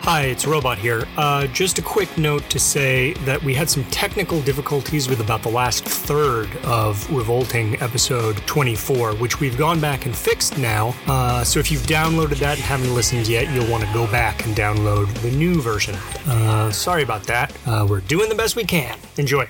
Hi, it's Robot here. Uh, just a quick note to say that we had some technical difficulties with about the last third of Revolting episode 24, which we've gone back and fixed now. Uh, so if you've downloaded that and haven't listened yet, you'll want to go back and download the new version. Uh, sorry about that. Uh, we're doing the best we can. Enjoy.